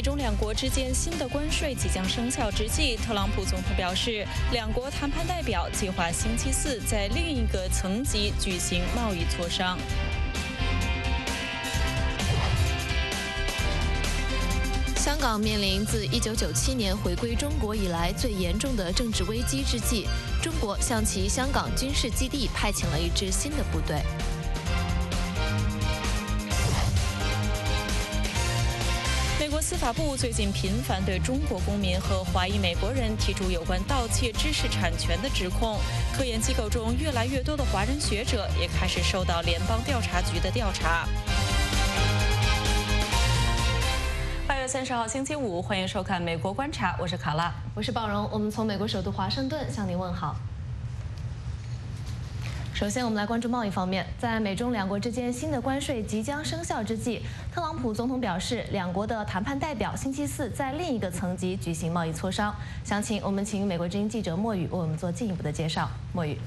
美中两国之间新的关税即将生效之际，特朗普总统表示，两国谈判代表计划星期四在另一个层级举行贸易磋商。香港面临自1997年回归中国以来最严重的政治危机之际，中国向其香港军事基地派遣了一支新的部队。法部最近频繁对中国公民和华裔美国人提出有关盗窃知识产权的指控，科研机构中越来越多的华人学者也开始受到联邦调查局的调查。八月三十号星期五，欢迎收看《美国观察》，我是卡拉，我是鲍荣，我们从美国首都华盛顿向您问好。首先，我们来关注贸易方面。在美中两国之间新的关税即将生效之际，特朗普总统表示，两国的谈判代表星期四在另一个层级举行贸易磋商。详情，我们请美国之音记者莫宇为我们做进一步的介绍。莫宇。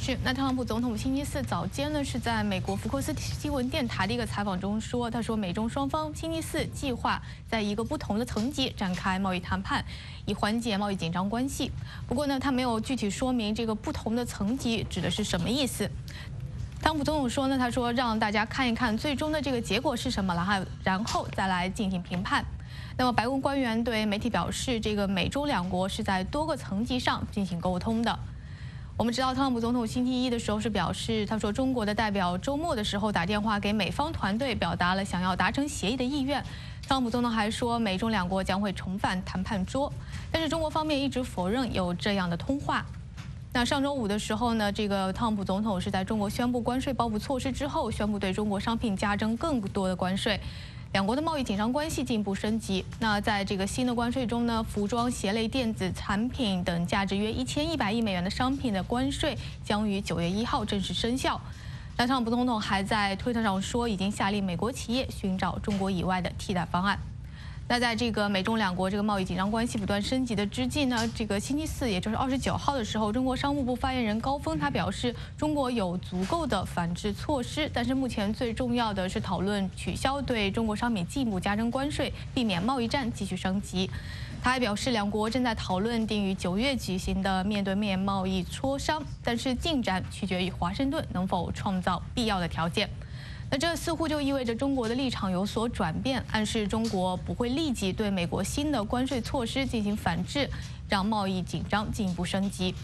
是，那特朗普总统星期四早间呢，是在美国福克斯新闻电台的一个采访中说，他说美中双方星期四计划在一个不同的层级展开贸易谈判，以缓解贸易紧张关系。不过呢，他没有具体说明这个不同的层级指的是什么意思。特朗普总统说呢，他说让大家看一看最终的这个结果是什么了哈，然后再来进行评判。那么白宫官员对媒体表示，这个美中两国是在多个层级上进行沟通的。我们知道，特朗普总统星期一的时候是表示，他说中国的代表周末的时候打电话给美方团队，表达了想要达成协议的意愿。特朗普总统还说，美中两国将会重返谈判桌，但是中国方面一直否认有这样的通话。那上周五的时候呢，这个特朗普总统是在中国宣布关税报复措施之后，宣布对中国商品加征更多的关税。两国的贸易紧张关系进一步升级。那在这个新的关税中呢，服装、鞋类、电子产品等价值约一千一百亿美元的商品的关税将于九月一号正式生效。那特朗普总统还在推特上说，已经下令美国企业寻找中国以外的替代方案。那在这个美中两国这个贸易紧张关系不断升级的之际呢，这个星期四，也就是二十九号的时候，中国商务部发言人高峰他表示，中国有足够的反制措施，但是目前最重要的是讨论取消对中国商品进一步加征关税，避免贸易战继续升级。他还表示，两国正在讨论定于九月举行的面对面贸易磋商，但是进展取决于华盛顿能否创造必要的条件。那这似乎就意味着中国的立场有所转变，暗示中国不会立即对美国新的关税措施进行反制，让贸易紧张进一步升级。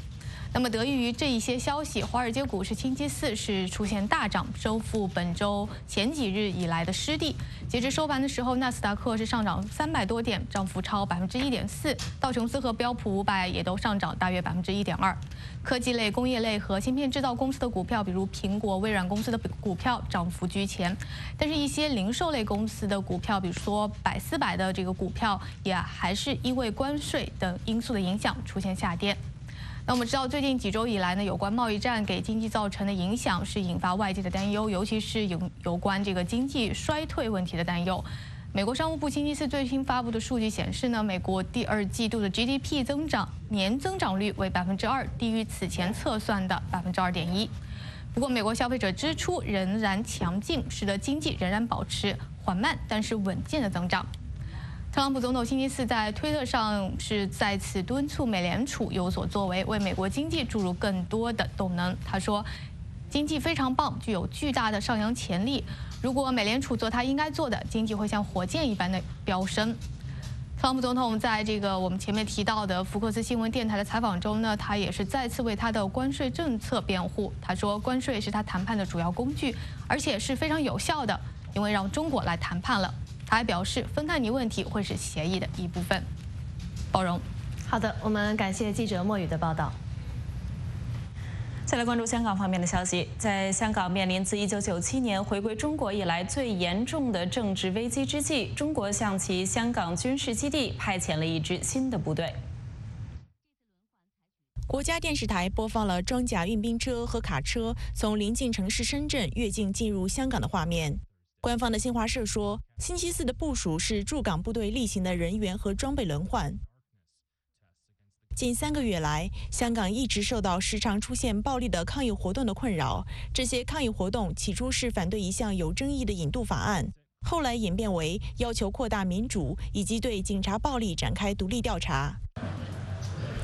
那么，得益于这一些消息，华尔街股市星期四是出现大涨，收复本周前几日以来的失地。截至收盘的时候，纳斯达克是上涨三百多点，涨幅超百分之一点四；道琼斯和标普五百也都上涨大约百分之一点二。科技类、工业类和芯片制造公司的股票，比如苹果、微软公司的股票涨幅居前，但是一些零售类公司的股票，比如说百思百的这个股票，也还是因为关税等因素的影响出现下跌。那我们知道，最近几周以来呢，有关贸易战给经济造成的影响是引发外界的担忧，尤其是有有关这个经济衰退问题的担忧。美国商务部星期四最新发布的数据显示呢，美国第二季度的 GDP 增长年增长率为百分之二，低于此前测算的百分之二点一。不过，美国消费者支出仍然强劲，使得经济仍然保持缓慢但是稳健的增长。特朗普总统星期四在推特上是再次敦促美联储有所作为，为美国经济注入更多的动能。他说：“经济非常棒，具有巨大的上扬潜力。如果美联储做他应该做的，经济会像火箭一般的飙升。”特朗普总统在这个我们前面提到的福克斯新闻电台的采访中呢，他也是再次为他的关税政策辩护。他说：“关税是他谈判的主要工具，而且是非常有效的，因为让中国来谈判了。”他还表示，芬太尼问题会是协议的一部分。包容。好的，我们感谢记者莫宇的报道。再来关注香港方面的消息，在香港面临自1997年回归中国以来最严重的政治危机之际，中国向其香港军事基地派遣了一支新的部队。国家电视台播放了装甲运兵车和卡车从临近城市深圳越境进入香港的画面。官方的新华社说，星期四的部署是驻港部队例行的人员和装备轮换。近三个月来，香港一直受到时常出现暴力的抗议活动的困扰。这些抗议活动起初是反对一项有争议的引渡法案，后来演变为要求扩大民主，以及对警察暴力展开独立调查。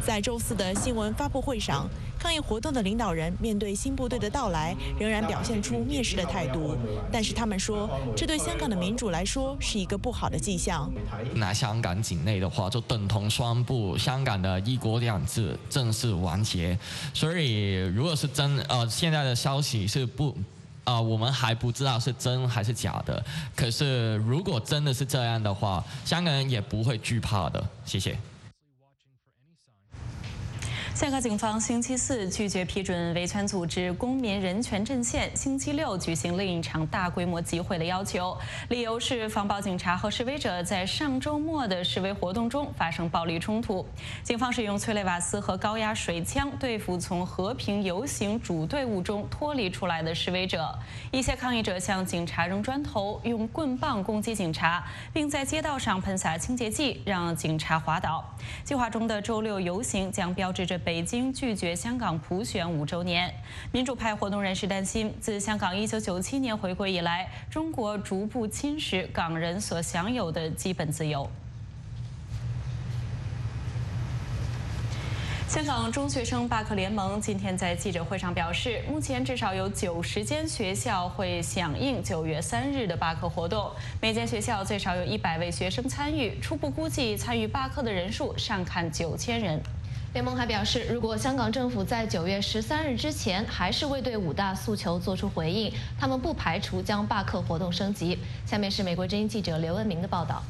在周四的新闻发布会上，抗议活动的领导人面对新部队的到来，仍然表现出蔑视的态度。但是他们说，这对香港的民主来说是一个不好的迹象。那香港境内的话，就等同宣布香港的一国两制正式完结。所以，如果是真，呃，现在的消息是不。啊，我们还不知道是真还是假的。可是，如果真的是这样的话，香港人也不会惧怕的。谢谢。香港警方星期四拒绝批准维权组织公民人权阵线星期六举行另一场大规模集会的要求，理由是防暴警察和示威者在上周末的示威活动中发生暴力冲突。警方使用催泪瓦斯和高压水枪对付从和平游行主队伍中脱离出来的示威者。一些抗议者向警察扔砖头、用棍棒攻击警察，并在街道上喷洒清洁剂，让警察滑倒。计划中的周六游行将标志着北北。京拒绝香港普选五周年，民主派活动人士担心，自香港一九九七年回归以来，中国逐步侵蚀港人所享有的基本自由。香港中学生罢课联盟今天在记者会上表示，目前至少有九十间学校会响应九月三日的罢课活动，每间学校最少有一百位学生参与，初步估计参与罢课的人数上看九千人。联盟还表示，如果香港政府在九月十三日之前还是未对五大诉求作出回应，他们不排除将罢课活动升级。下面是美国之音记者刘文明的报道。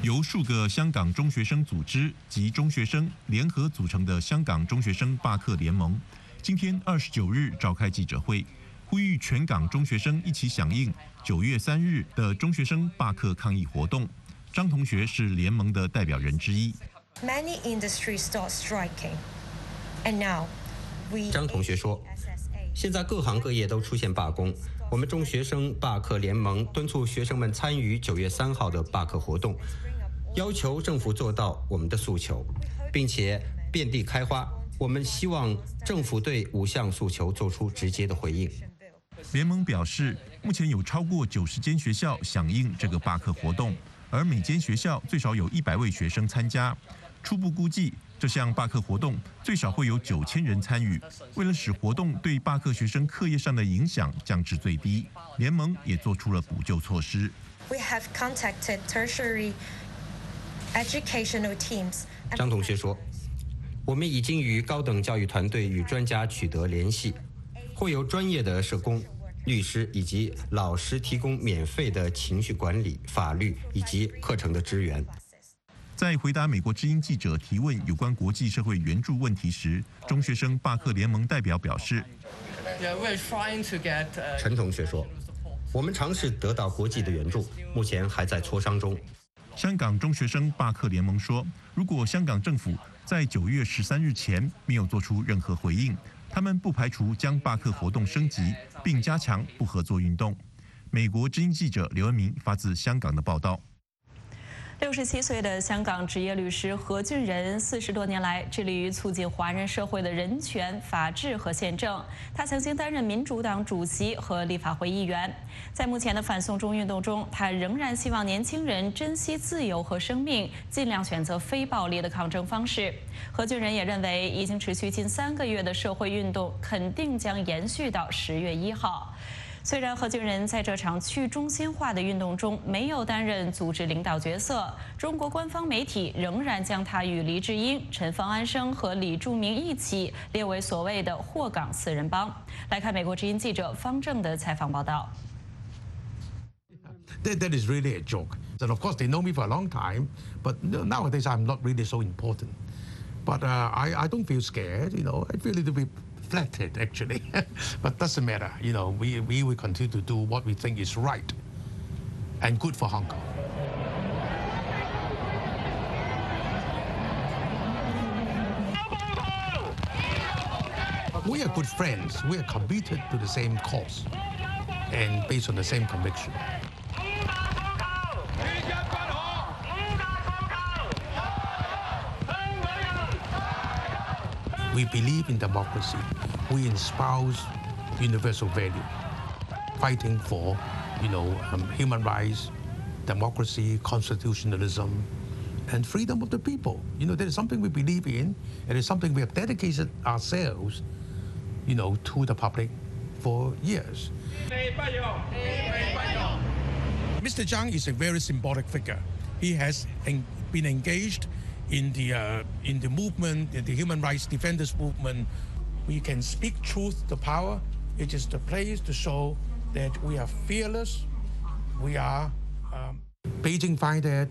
由数个香港中学生组织及中学生联合组成的香港中学生罢课联盟，今天二十九日召开记者会，呼吁全港中学生一起响应九月三日的中学生罢课抗议活动。张同学是联盟的代表人之一。张同学说：“现在各行各业都出现罢工，我们中学生罢课联盟敦促学生们参与九月三号的罢课活动，要求政府做到我们的诉求，并且遍地开花。我们希望政府对五项诉求做出直接的回应。”联盟表示，目前有超过九十间学校响应这个罢课活动。而每间学校最少有一百位学生参加，初步估计这项罢课活动最少会有九千人参与。为了使活动对罢课学生课业上的影响降至最低，联盟也做出了补救措施。We have contacted tertiary educational teams. 张同学说：“我们已经与高等教育团队与专家取得联系，会由专业的社工。”律师以及老师提供免费的情绪管理、法律以及课程的支援。在回答美国之音记者提问有关国际社会援助问题时，中学生罢课联盟代表表示：“陈同学说，我们尝试得到国际的援助，目前还在磋商中。”香港中学生罢课联盟说：“如果香港政府在九月十三日前没有做出任何回应。”他们不排除将罢课活动升级，并加强不合作运动。美国之音记者刘文明发自香港的报道。六十七岁的香港职业律师何俊仁，四十多年来致力于促进华人社会的人权、法治和宪政。他曾经担任民主党主席和立法会议员。在目前的反送中运动中，他仍然希望年轻人珍惜自由和生命，尽量选择非暴力的抗争方式。何俊仁也认为，已经持续近三个月的社会运动肯定将延续到十月一号。虽然何俊仁在这场去中心化的运动中没有担任组织领导角色，中国官方媒体仍然将他与黎智英、陈方安生和李柱铭一起列为所谓的“祸港四人帮”。来看美国之音记者方正的采访报道。That that is really a joke. And of course, they know me for a long time, but nowadays I'm not really so important. But I I don't feel scared. You know, I feel a little bit. Flattered actually, but doesn't matter. You know, we, we will continue to do what we think is right and good for Hong Kong. We are good friends. We are committed to the same cause and based on the same conviction. We believe in democracy. We espouse universal value. fighting for, you know, um, human rights, democracy, constitutionalism, and freedom of the people. You know, that is something we believe in, and it's something we have dedicated ourselves, you know, to the public for years. Mr. Zhang is a very symbolic figure. He has been engaged in the, uh, in the movement, in the human rights defenders movement. We can speak truth to power. It is the place to show that we are fearless. We are. Um... Beijing find that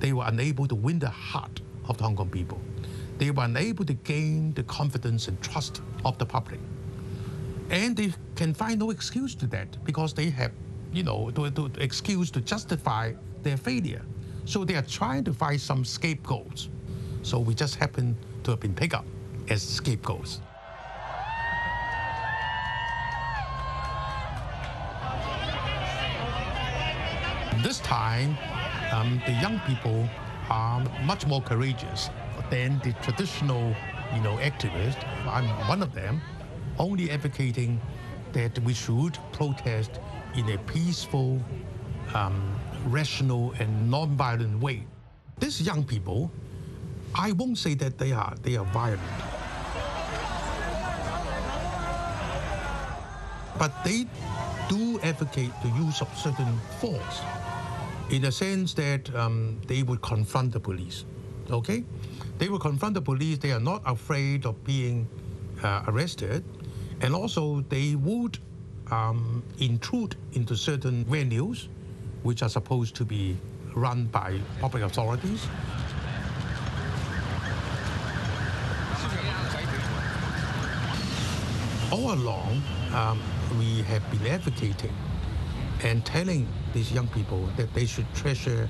they were unable to win the heart of the Hong Kong people. They were unable to gain the confidence and trust of the public. And they can find no excuse to that because they have, you know, to, to excuse to justify their failure. So they are trying to find some scapegoats. So we just happen to have been picked up as scapegoats. This time, um, the young people are much more courageous than the traditional, you know, activists. I'm one of them, only advocating that we should protest in a peaceful, um, rational, and non-violent way. These young people, I won't say that they are they are violent, but they do advocate the use of certain force in the sense that um, they would confront the police. Okay? They will confront the police. They are not afraid of being uh, arrested. And also, they would um, intrude into certain venues which are supposed to be run by public authorities. All along, um, we have been advocating and telling these young people that they should treasure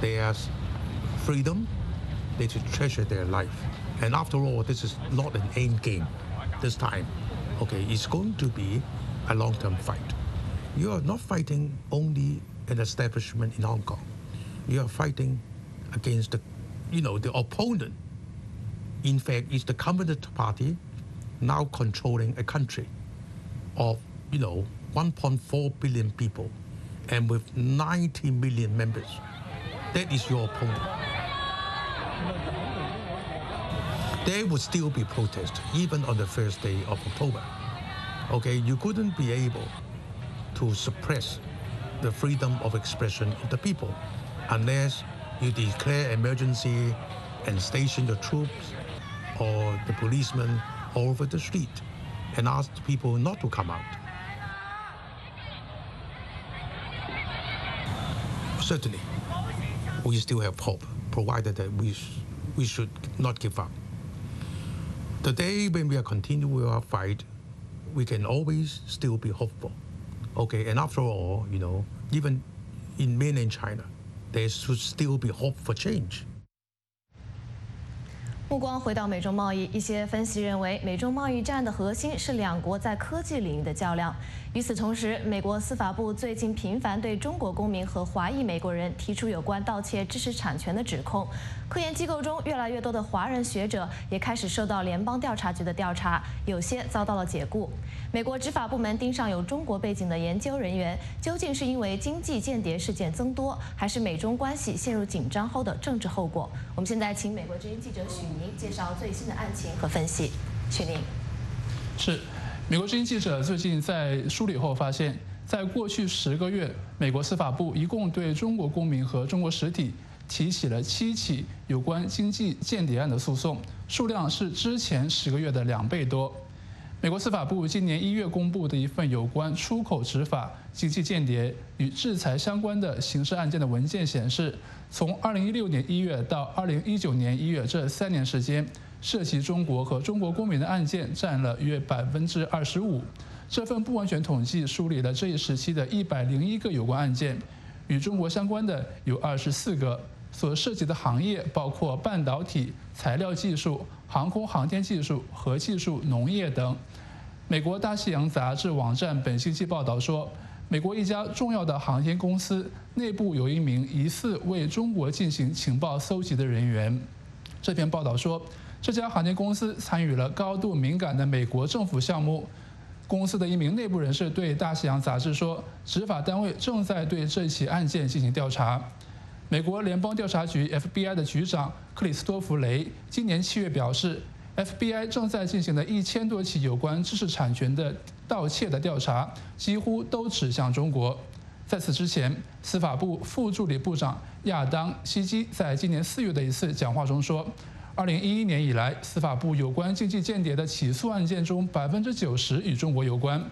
their freedom, they should treasure their life. And after all, this is not an end game this time. Okay, it's going to be a long-term fight. You are not fighting only an establishment in Hong Kong. You are fighting against the, you know, the opponent. In fact, it's the Communist Party now controlling a country of, you know, 1.4 billion people and with 90 million members. That is your opponent. There would still be protests, even on the first day of October. Okay, you couldn't be able to suppress the freedom of expression of the people unless you declare emergency and station your troops or the policemen all over the street and ask people not to come out. certainly we still have hope, provided that we, sh- we should not give up. The day when we are continuing our fight, we can always still be hopeful. Okay, and after all, you know, even in mainland China, there should still be hope for change. 目光回到美中贸易，一些分析认为，美中贸易战的核心是两国在科技领域的较量。与此同时，美国司法部最近频繁对中国公民和华裔美国人提出有关盗窃知识产权的指控。科研机构中越来越多的华人学者也开始受到联邦调查局的调查，有些遭到了解雇。美国执法部门盯上有中国背景的研究人员，究竟是因为经济间谍事件增多，还是美中关系陷入紧张后的政治后果？我们现在请美国之音记者许宁介绍最新的案情和分析。许宁，是美国之音记者最近在梳理后发现，在过去十个月，美国司法部一共对中国公民和中国实体。提起了七起有关经济间谍案的诉讼，数量是之前十个月的两倍多。美国司法部今年一月公布的一份有关出口执法、经济间谍与制裁相关的刑事案件的文件显示，从二零一六年一月到二零一九年一月这三年时间，涉及中国和中国公民的案件占了约百分之二十五。这份不完全统计梳理了这一时期的一百零一个有关案件，与中国相关的有二十四个。所涉及的行业包括半导体、材料技术、航空航天技术、核技术、农业等。美国大西洋杂志网站本星期报道说，美国一家重要的航天公司内部有一名疑似为中国进行情报搜集的人员。这篇报道说，这家航天公司参与了高度敏感的美国政府项目。公司的一名内部人士对《大西洋》杂志说：“执法单位正在对这起案件进行调查。”美国联邦调查局 （FBI） 的局长克里斯多弗·雷今年七月表示，FBI 正在进行的一千多起有关知识产权的盗窃的调查，几乎都指向中国。在此之前，司法部副助理部长亚当·希基在今年四月的一次讲话中说。二零一一年以来，司法部有关经济间谍的起诉案件中，百分之九十与中国有关。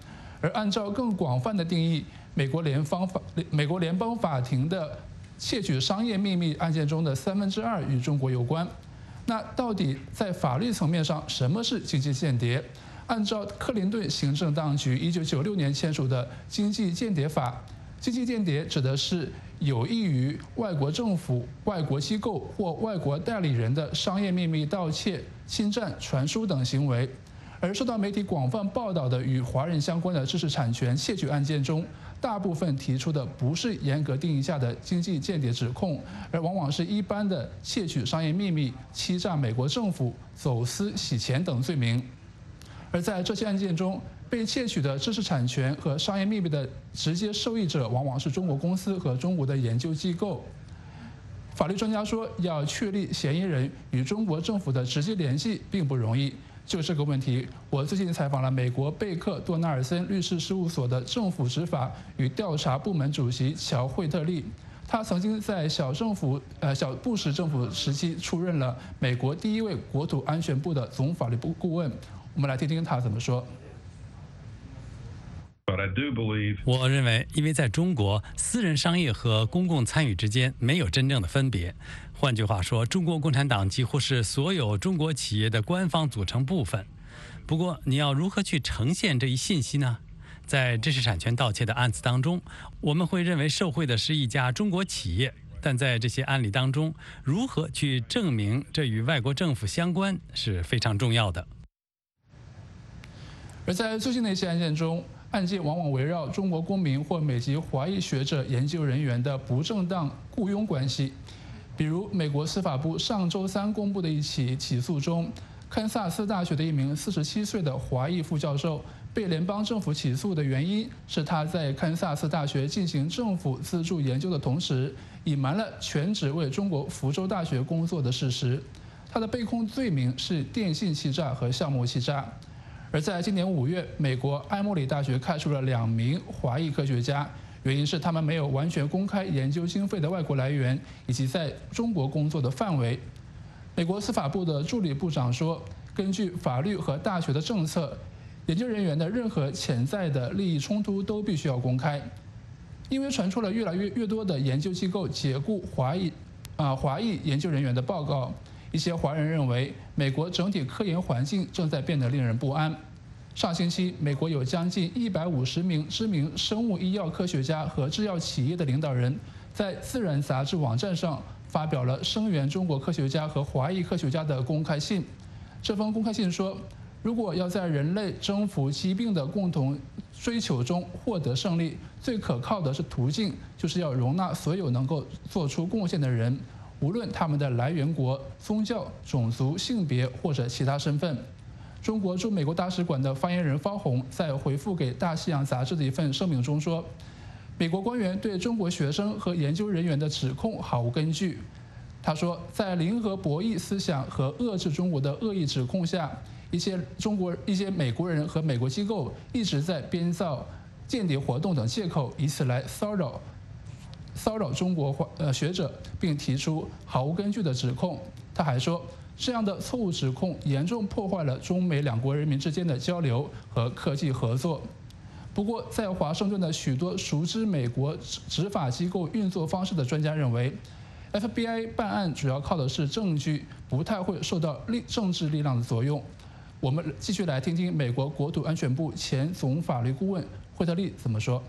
而按照更广泛的定义，美国联邦法美国联邦法庭的窃取商业秘密案件中的三分之二与中国有关。那到底在法律层面上，什么是经济间谍？按照克林顿行政当局一九九六年签署的《经济间谍法》，经济间谍指的是。有益于外国政府、外国机构或外国代理人的商业秘密盗窃、侵占、传输等行为，而受到媒体广泛报道的与华人相关的知识产权窃取案件中，大部分提出的不是严格定义下的经济间谍指控，而往往是一般的窃取商业秘密、欺诈美国政府、走私、洗钱等罪名。而在这些案件中，被窃取的知识产权和商业秘密的直接受益者往往是中国公司和中国的研究机构。法律专家说，要确立嫌疑人与中国政府的直接联系并不容易。就这个问题，我最近采访了美国贝克多纳尔森律师事务所的政府执法与调查部门主席乔惠特利。他曾经在小政府呃小布什政府时期出任了美国第一位国土安全部的总法律部顾问。我们来听听他怎么说。我认为，因为在中国，私人商业和公共参与之间没有真正的分别。换句话说，中国共产党几乎是所有中国企业的官方组成部分。不过，你要如何去呈现这一信息呢？在知识产权盗窃的案子当中，我们会认为受贿的是一家中国企业，但在这些案例当中，如何去证明这与外国政府相关是非常重要的。而在最近的一些案件中，案件往往围绕中国公民或美籍华裔学者、研究人员的不正当雇佣关系。比如，美国司法部上周三公布的一起起诉中，堪萨斯大学的一名47岁的华裔副教授被联邦政府起诉的原因是他在堪萨斯大学进行政府资助研究的同时，隐瞒了全职为中国福州大学工作的事实。他的被控罪名是电信欺诈和项目欺诈。而在今年五月，美国埃默里大学开除了两名华裔科学家，原因是他们没有完全公开研究经费的外国来源以及在中国工作的范围。美国司法部的助理部长说，根据法律和大学的政策，研究人员的任何潜在的利益冲突都必须要公开。因为传出了越来越越多的研究机构解雇华裔啊华裔研究人员的报告。一些华人认为，美国整体科研环境正在变得令人不安。上星期，美国有将近一百五十名知名生物医药科学家和制药企业的领导人，在《自然》杂志网站上发表了声援中国科学家和华裔科学家的公开信。这封公开信说，如果要在人类征服疾病的共同追求中获得胜利，最可靠的是途径，就是要容纳所有能够做出贡献的人。无论他们的来源国、宗教、种族、性别或者其他身份，中国驻美国大使馆的发言人方红在回复给《大西洋》杂志的一份声明中说：“美国官员对中国学生和研究人员的指控毫无根据。”他说：“在零和博弈思想和遏制中国的恶意指控下，一些中国、一些美国人和美国机构一直在编造间谍活动等借口，以此来骚扰。”骚扰中国呃学者，并提出毫无根据的指控。他还说，这样的错误指控严重破坏了中美两国人民之间的交流和科技合作。不过，在华盛顿的许多熟知美国执法机构运作方式的专家认为，FBI 办案主要靠的是证据，不太会受到力政治力量的作用。我们继续来听听美国国土安全部前总法律顾问惠特利怎么说。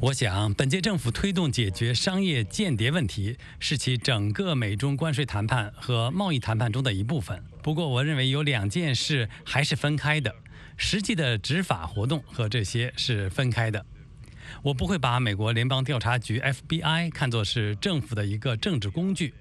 我想，本届政府推动解决商业间谍问题，是其整个美中关税谈判和贸易谈判中的一部分。不过，我认为有两件事还是分开的：实际的执法活动和这些是分开的。我不会把美国联邦调查局 （FBI） 看作是政府的一个政治工具。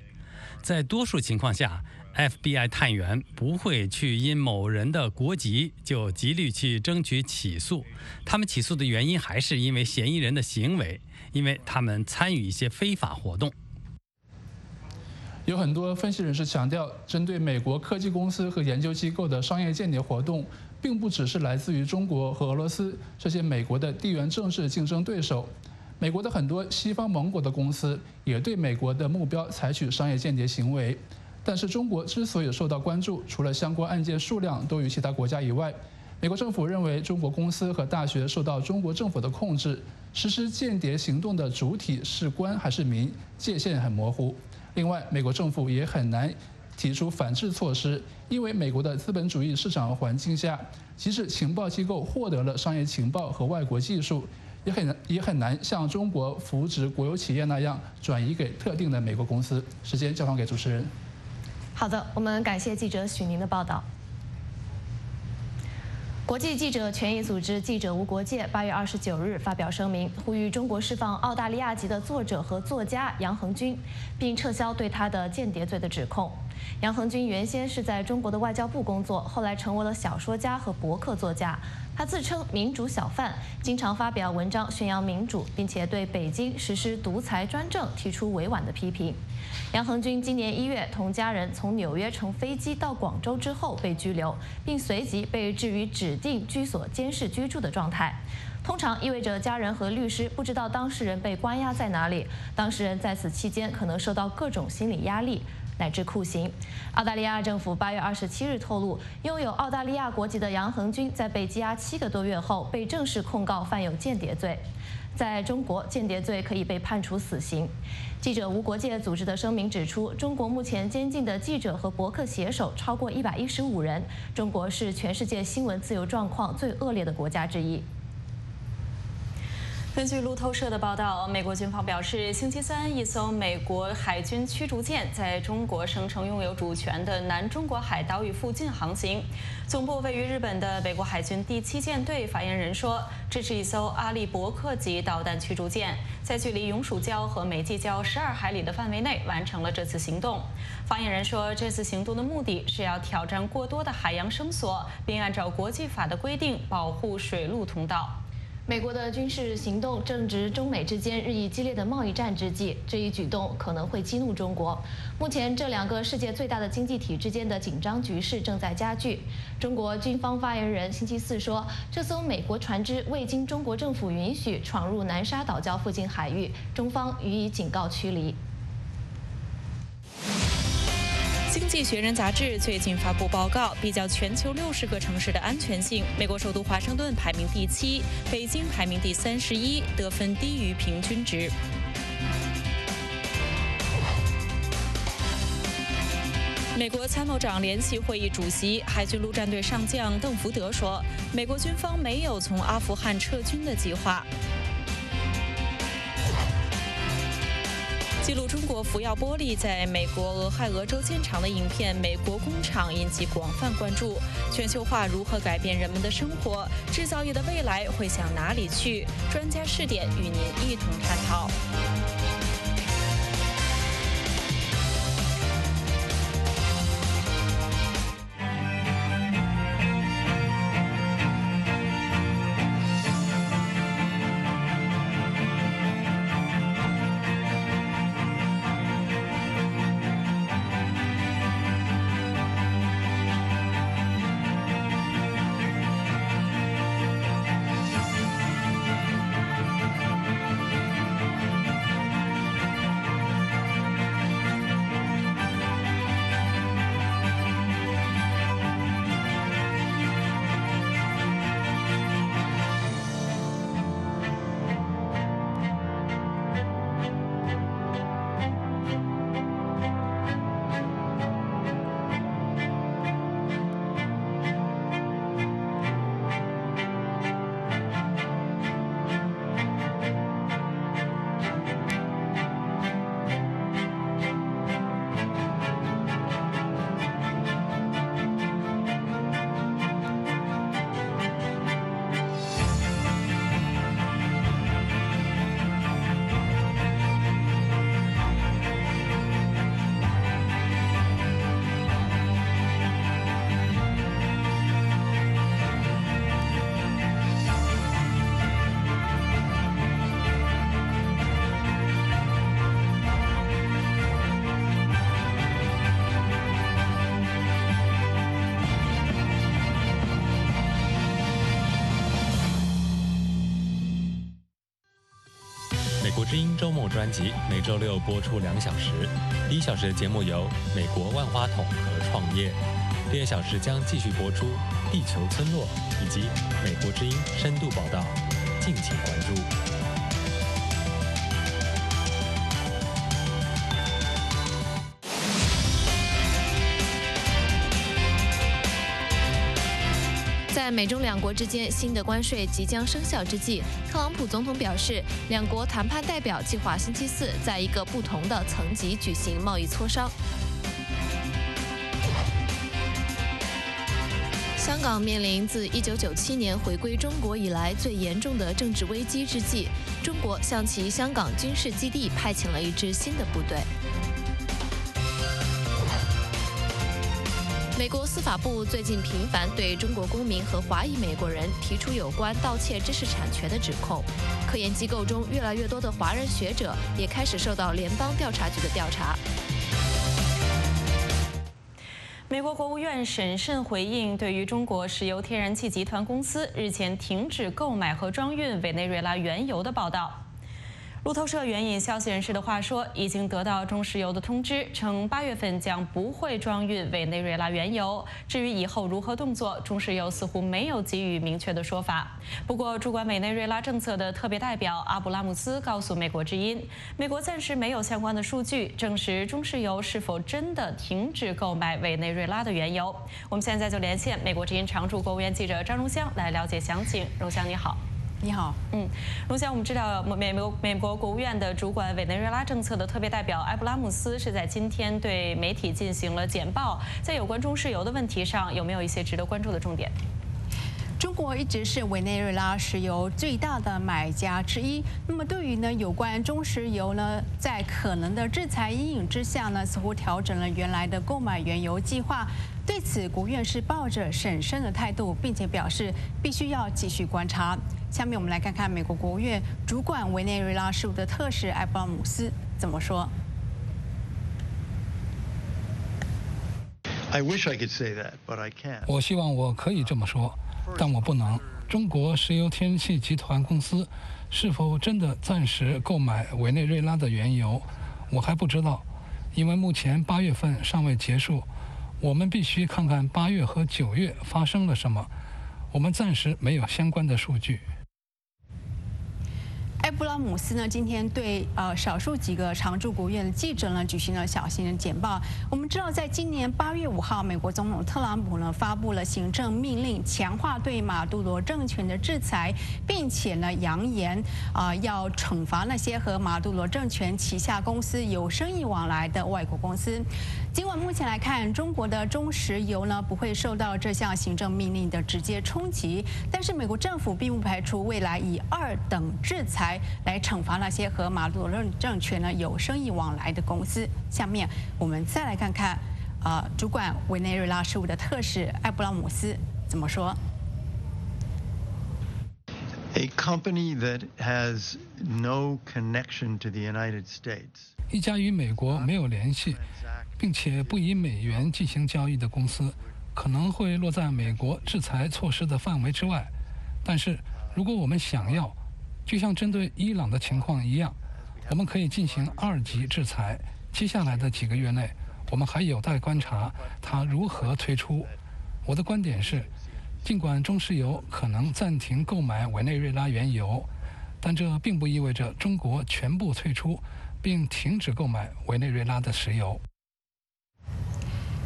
在多数情况下 FBI 探员不会去因某人的国籍就极力去争取起诉，他们起诉的原因还是因为嫌疑人的行为，因为他们参与一些非法活动。有很多分析人士强调，针对美国科技公司和研究机构的商业间谍活动，并不只是来自于中国和俄罗斯这些美国的地缘政治竞争对手。美国的很多西方盟国的公司也对美国的目标采取商业间谍行为。但是中国之所以受到关注，除了相关案件数量多于其他国家以外，美国政府认为中国公司和大学受到中国政府的控制，实施间谍行动的主体是官还是民，界限很模糊。另外，美国政府也很难提出反制措施，因为美国的资本主义市场环境下，即使情报机构获得了商业情报和外国技术，也很难也很难像中国扶植国有企业那样转移给特定的美国公司。时间交还给主持人。好的，我们感谢记者许宁的报道。国际记者权益组织记者吴国界八月二十九日发表声明，呼吁中国释放澳大利亚籍的作者和作家杨恒军，并撤销对他的间谍罪的指控。杨恒军原先是在中国的外交部工作，后来成为了小说家和博客作家。他自称民主小贩，经常发表文章宣扬民主，并且对北京实施独裁专政提出委婉的批评。杨恒军今年一月同家人从纽约乘飞机到广州之后被拘留，并随即被置于指定居所监视居住的状态。通常意味着家人和律师不知道当事人被关押在哪里，当事人在此期间可能受到各种心理压力。乃至酷刑。澳大利亚政府八月二十七日透露，拥有澳大利亚国籍的杨恒军在被羁押七个多月后，被正式控告犯有间谍罪。在中国，间谍罪可以被判处死刑。记者无国界组织的声明指出，中国目前监禁的记者和博客写手超过一百一十五人。中国是全世界新闻自由状况最恶劣的国家之一。根据路透社的报道，美国军方表示，星期三一艘美国海军驱逐舰在中国声称拥有主权的南中国海岛屿附近航行。总部位于日本的美国海军第七舰队发言人说，这是一艘阿利伯克级导弹驱逐舰，在距离永暑礁和美济礁十二海里的范围内完成了这次行动。发言人说，这次行动的目的是要挑战过多的海洋绳索，并按照国际法的规定保护水陆通道。美国的军事行动正值中美之间日益激烈的贸易战之际，这一举动可能会激怒中国。目前，这两个世界最大的经济体之间的紧张局势正在加剧。中国军方发言人星期四说，这艘美国船只未经中国政府允许闯入南沙岛礁附近海域，中方予以警告驱离。《济学人》杂志最近发布报告，比较全球六十个城市的安全性。美国首都华盛顿排名第七，北京排名第三十一，得分低于平均值。美国参谋长联席会议主席、海军陆战队上将邓福德说：“美国军方没有从阿富汗撤军的计划。”记录中国福耀玻璃在美国俄亥俄州建厂的影片《美国工厂》引起广泛关注。全球化如何改变人们的生活？制造业的未来会向哪里去？专家试点与您一同探讨。专辑每周六播出两小时，第一小时的节目由美国万花筒和创业，第二小时将继续播出地球村落以及美国之音深度报道，敬请关注。在美中两国之间新的关税即将生效之际，特朗普总统表示，两国谈判代表计划星期四在一个不同的层级举行贸易磋商。香港面临自1997年回归中国以来最严重的政治危机之际，中国向其香港军事基地派遣了一支新的部队。美国司法部最近频繁对中国公民和华裔美国人提出有关盗窃知识产权的指控，科研机构中越来越多的华人学者也开始受到联邦调查局的调查。美国国务院审慎回应，对于中国石油天然气集团公司日前停止购买和装运委内瑞拉原油的报道。路透社援引消息人士的话说，已经得到中石油的通知，称八月份将不会装运委内瑞拉原油。至于以后如何动作，中石油似乎没有给予明确的说法。不过，主管委内瑞拉政策的特别代表阿布拉姆斯告诉美国之音，美国暂时没有相关的数据证实中石油是否真的停止购买委内瑞拉的原油。我们现在就连线美国之音常驻国务院记者张荣香来了解详情。荣香，你好。你好，嗯，龙翔，我们知道美美国美国国务院的主管委内瑞拉政策的特别代表埃布拉姆斯是在今天对媒体进行了简报，在有关中石油的问题上，有没有一些值得关注的重点？中国一直是委内瑞拉石油最大的买家之一。那么，对于呢有关中石油呢，在可能的制裁阴影之下呢，似乎调整了原来的购买原油计划。对此，国务院是抱着审慎的态度，并且表示必须要继续观察。下面我们来看看美国国务院主管委内瑞拉事务的特使埃布拉姆斯怎么说。I wish I could say that, but I can't. 我希望我可以这么说。但我不能。中国石油天然气集团公司是否真的暂时购买委内瑞拉的原油，我还不知道，因为目前八月份尚未结束，我们必须看看八月和九月发生了什么。我们暂时没有相关的数据。埃布拉姆斯呢，今天对呃少数几个常驻国务院的记者呢举行了小型的简报。我们知道，在今年八月五号，美国总统特朗普呢发布了行政命令，强化对马杜罗政权的制裁，并且呢扬言啊要惩罚那些和马杜罗政权旗下公司有生意往来的外国公司。尽管目前来看，中国的中石油呢不会受到这项行政命令的直接冲击，但是美国政府并不排除未来以二等制裁。来惩罚那些和马杜罗政权呢有生意往来的公司。下面我们再来看看，呃，主管委内瑞拉事务的特使艾布拉姆斯怎么说。A company that has no connection to the United States，一家与美国没有联系，并且不以美元进行交易的公司，可能会落在美国制裁措施的范围之外。但是，如果我们想要，就像针对伊朗的情况一样，我们可以进行二级制裁。接下来的几个月内，我们还有待观察它如何推出。我的观点是，尽管中石油可能暂停购买委内瑞拉原油，但这并不意味着中国全部退出并停止购买委内瑞拉的石油。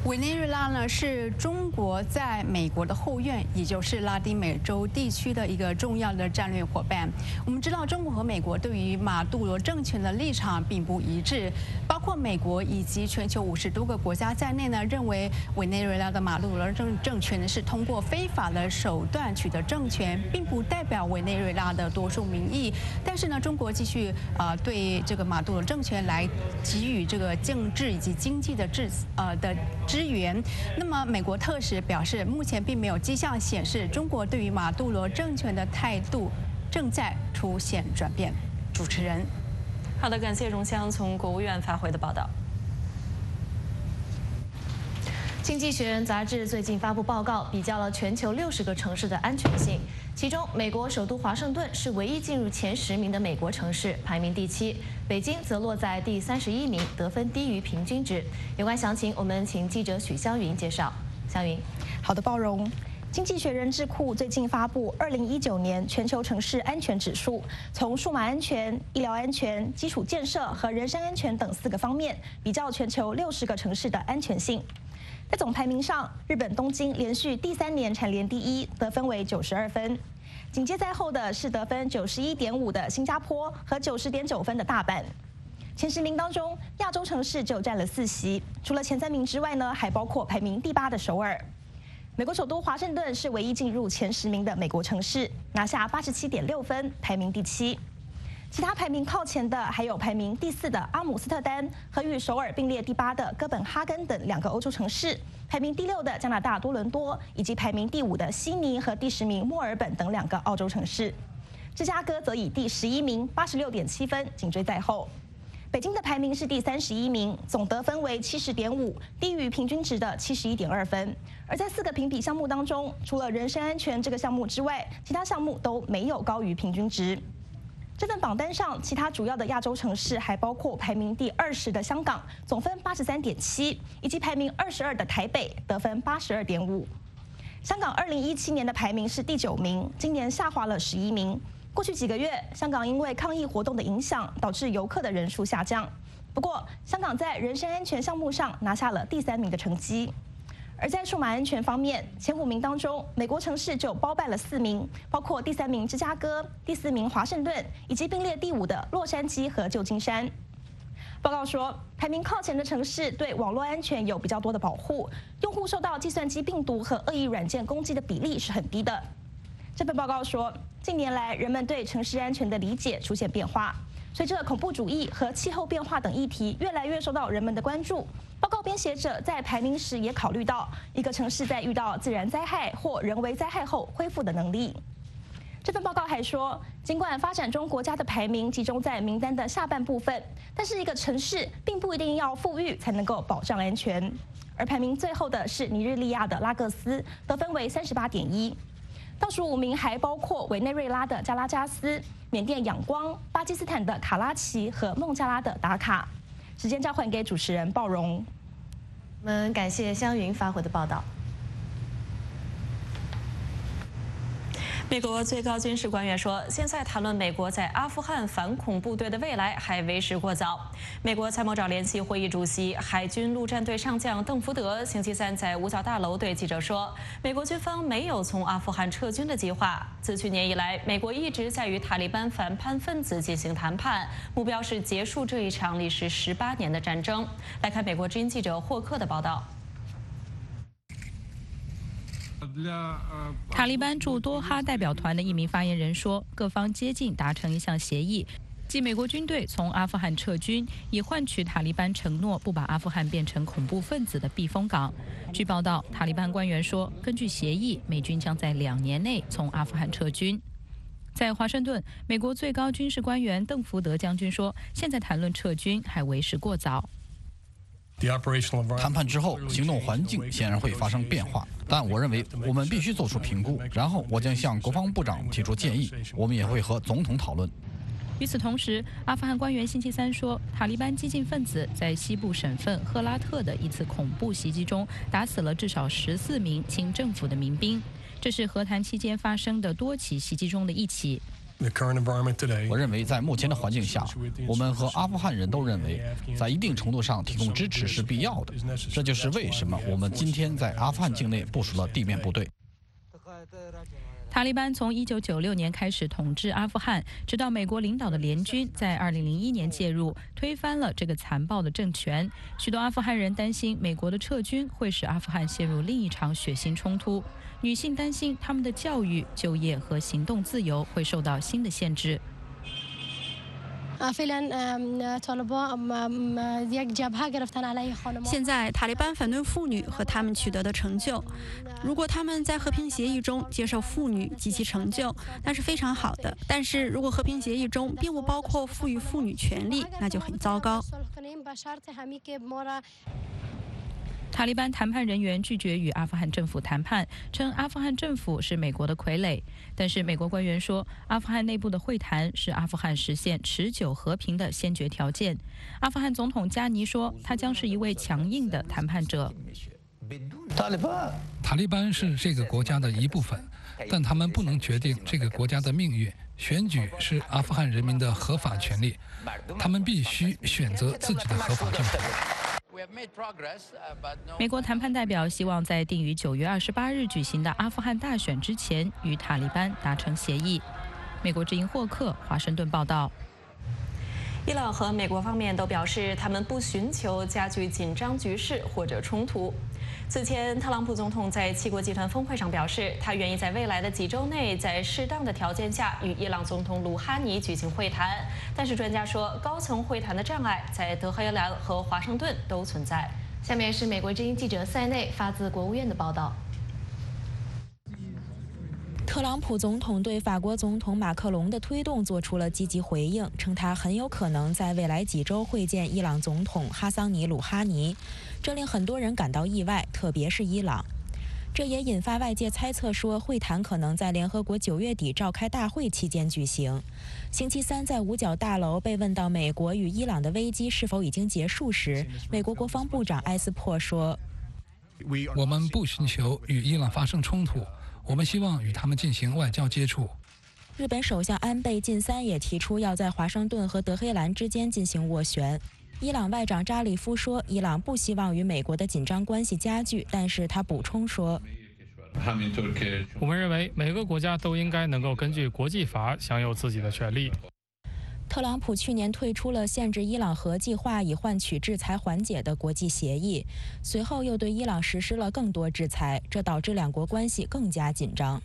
委内瑞拉呢是中国在美国的后院，也就是拉丁美洲地区的一个重要的战略伙伴。我们知道，中国和美国对于马杜罗政权的立场并不一致，包括美国以及全球五十多个国家在内呢，认为委内瑞拉的马杜罗政政权呢是通过非法的手段取得政权，并不代表委内瑞拉的多数民意。但是呢，中国继续呃对这个马杜罗政权来给予这个政治以及经济的制呃的。支援。那么，美国特使表示，目前并没有迹象显示中国对于马杜罗政权的态度正在出现转变。主持人，好的，感谢荣香从国务院发回的报道。《经济学人》杂志最近发布报告，比较了全球六十个城市的安全性。其中，美国首都华盛顿是唯一进入前十名的美国城市，排名第七；北京则落在第三十一名，得分低于平均值。有关详情，我们请记者许香云介绍。香云，好的，包容。经济学人智库最近发布二零一九年全球城市安全指数，从数码安全、医疗安全、基础建设和人身安全等四个方面比较全球六十个城市的安全性。在总排名上，日本东京连续第三年蝉联第一，得分为九十二分。紧接在后的是得分九十一点五的新加坡和九十点九分的大阪。前十名当中，亚洲城市就占了四席。除了前三名之外呢，还包括排名第八的首尔。美国首都华盛顿是唯一进入前十名的美国城市，拿下八十七点六分，排名第七。其他排名靠前的还有排名第四的阿姆斯特丹和与首尔并列第八的哥本哈根等两个欧洲城市，排名第六的加拿大多伦多，以及排名第五的悉尼和第十名墨尔本等两个澳洲城市。芝加哥则以第十一名八十六点七分紧追在后。北京的排名是第三十一名，总得分为七十点五，低于平均值的七十一点二分。而在四个评比项目当中，除了人身安全这个项目之外，其他项目都没有高于平均值。这份榜单上，其他主要的亚洲城市还包括排名第二十的香港，总分八十三点七，以及排名二十二的台北，得分八十二点五。香港二零一七年的排名是第九名，今年下滑了十一名。过去几个月，香港因为抗议活动的影响，导致游客的人数下降。不过，香港在人身安全项目上拿下了第三名的成绩。而在数码安全方面，前五名当中，美国城市就包办了四名，包括第三名芝加哥、第四名华盛顿，以及并列第五的洛杉矶和旧金山。报告说，排名靠前的城市对网络安全有比较多的保护，用户受到计算机病毒和恶意软件攻击的比例是很低的。这份报告说，近年来人们对城市安全的理解出现变化，随着恐怖主义和气候变化等议题越来越受到人们的关注。报告编写者在排名时也考虑到一个城市在遇到自然灾害或人为灾害后恢复的能力。这份报告还说，尽管发展中国家的排名集中在名单的下半部分，但是一个城市并不一定要富裕才能够保障安全。而排名最后的是尼日利亚的拉各斯，得分为三十八点一。倒数五名还包括委内瑞拉的加拉加斯、缅甸仰光、巴基斯坦的卡拉奇和孟加拉的达卡。时间交还给主持人鲍荣。我们感谢湘云发回的报道。美国最高军事官员说，现在谈论美国在阿富汗反恐部队的未来还为时过早。美国参谋长联席会议主席、海军陆战队上将邓福德星期三在五角大楼对记者说，美国军方没有从阿富汗撤军的计划。自去年以来，美国一直在与塔利班反叛分子进行谈判，目标是结束这一场历时十八年的战争。来看美国之音记者霍克的报道。塔利班驻多哈代表团的一名发言人说，各方接近达成一项协议，即美国军队从阿富汗撤军，以换取塔利班承诺不把阿富汗变成恐怖分子的避风港。据报道，塔利班官员说，根据协议，美军将在两年内从阿富汗撤军。在华盛顿，美国最高军事官员邓福德将军说，现在谈论撤军还为时过早。谈判之后，行动环境显然会发生变化，但我认为我们必须做出评估，然后我将向国防部长提出建议，我们也会和总统讨论。与此同时，阿富汗官员星期三说，塔利班激进分子在西部省份赫拉特的一次恐怖袭击中打死了至少十四名亲政府的民兵，这是和谈期间发生的多起袭击中的一起。我认为，在目前的环境下，我们和阿富汗人都认为，在一定程度上提供支持是必要的。这就是为什么我们今天在阿富汗境内部署了地面部队。塔利班从1996年开始统治阿富汗，直到美国领导的联军在2001年介入，推翻了这个残暴的政权。许多阿富汗人担心，美国的撤军会使阿富汗陷入另一场血腥冲突。女性担心她们的教育、就业和行动自由会受到新的限制。现在塔利班反对妇女和他们取得的成就。如果他们在和平协议中接受妇女及其成就，那是非常好的。但是如果和平协议中并不包括赋予妇女权利，那就很糟糕。塔利班谈判人员拒绝与阿富汗政府谈判，称阿富汗政府是美国的傀儡。但是美国官员说，阿富汗内部的会谈是阿富汗实现持久和平的先决条件。阿富汗总统加尼说，他将是一位强硬的谈判者。塔利班是这个国家的一部分，但他们不能决定这个国家的命运。选举是阿富汗人民的合法权利，他们必须选择自己的合法政府。美国谈判代表希望在定于九月二十八日举行的阿富汗大选之前与塔利班达成协议。美国之音霍克华盛顿报道。伊朗和美国方面都表示，他们不寻求加剧紧张局势或者冲突。此前，特朗普总统在七国集团峰会上表示，他愿意在未来的几周内，在适当的条件下与伊朗总统鲁哈尼举行会谈。但是，专家说，高层会谈的障碍在德黑兰和华盛顿都存在。下面是美国之音记者塞内发自国务院的报道。特朗普总统对法国总统马克龙的推动做出了积极回应，称他很有可能在未来几周会见伊朗总统哈桑尼·鲁哈尼，这令很多人感到意外，特别是伊朗。这也引发外界猜测说，会谈可能在联合国九月底召开大会期间举行。星期三在五角大楼被问到美国与伊朗的危机是否已经结束时，美国国防部长埃斯珀说：“我们不寻求与伊朗发生冲突。”我们希望与他们进行外交接触。日本首相安倍晋三也提出要在华盛顿和德黑兰之间进行斡旋。伊朗外长扎里夫说，伊朗不希望与美国的紧张关系加剧，但是他补充说：“我们认为每个国家都应该能够根据国际法享有自己的权利。”特朗普去年退出了限制伊朗核计划以换取制裁缓解的国际协议，随后又对伊朗实施了更多制裁，这导致两国关系更加紧张。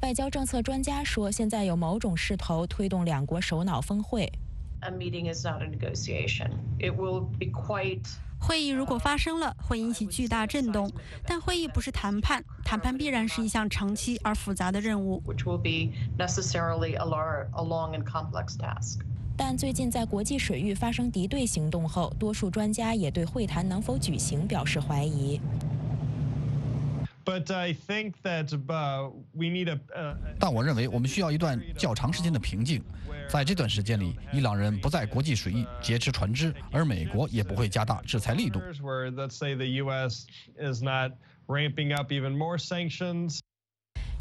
外交政策专家说，现在有某种势头推动两国首脑峰会。会议如果发生了，会引起巨大震动，但会议不是谈判，谈判必然是一项长期而复杂的任务。但最近在国际水域发生敌对行动后，多数专家也对会谈能否举行表示怀疑。但我认为我们需要一段较长时间的平静。在这段时间里，伊朗人不在国际水域劫持船只，而美国也不会加大制裁力度。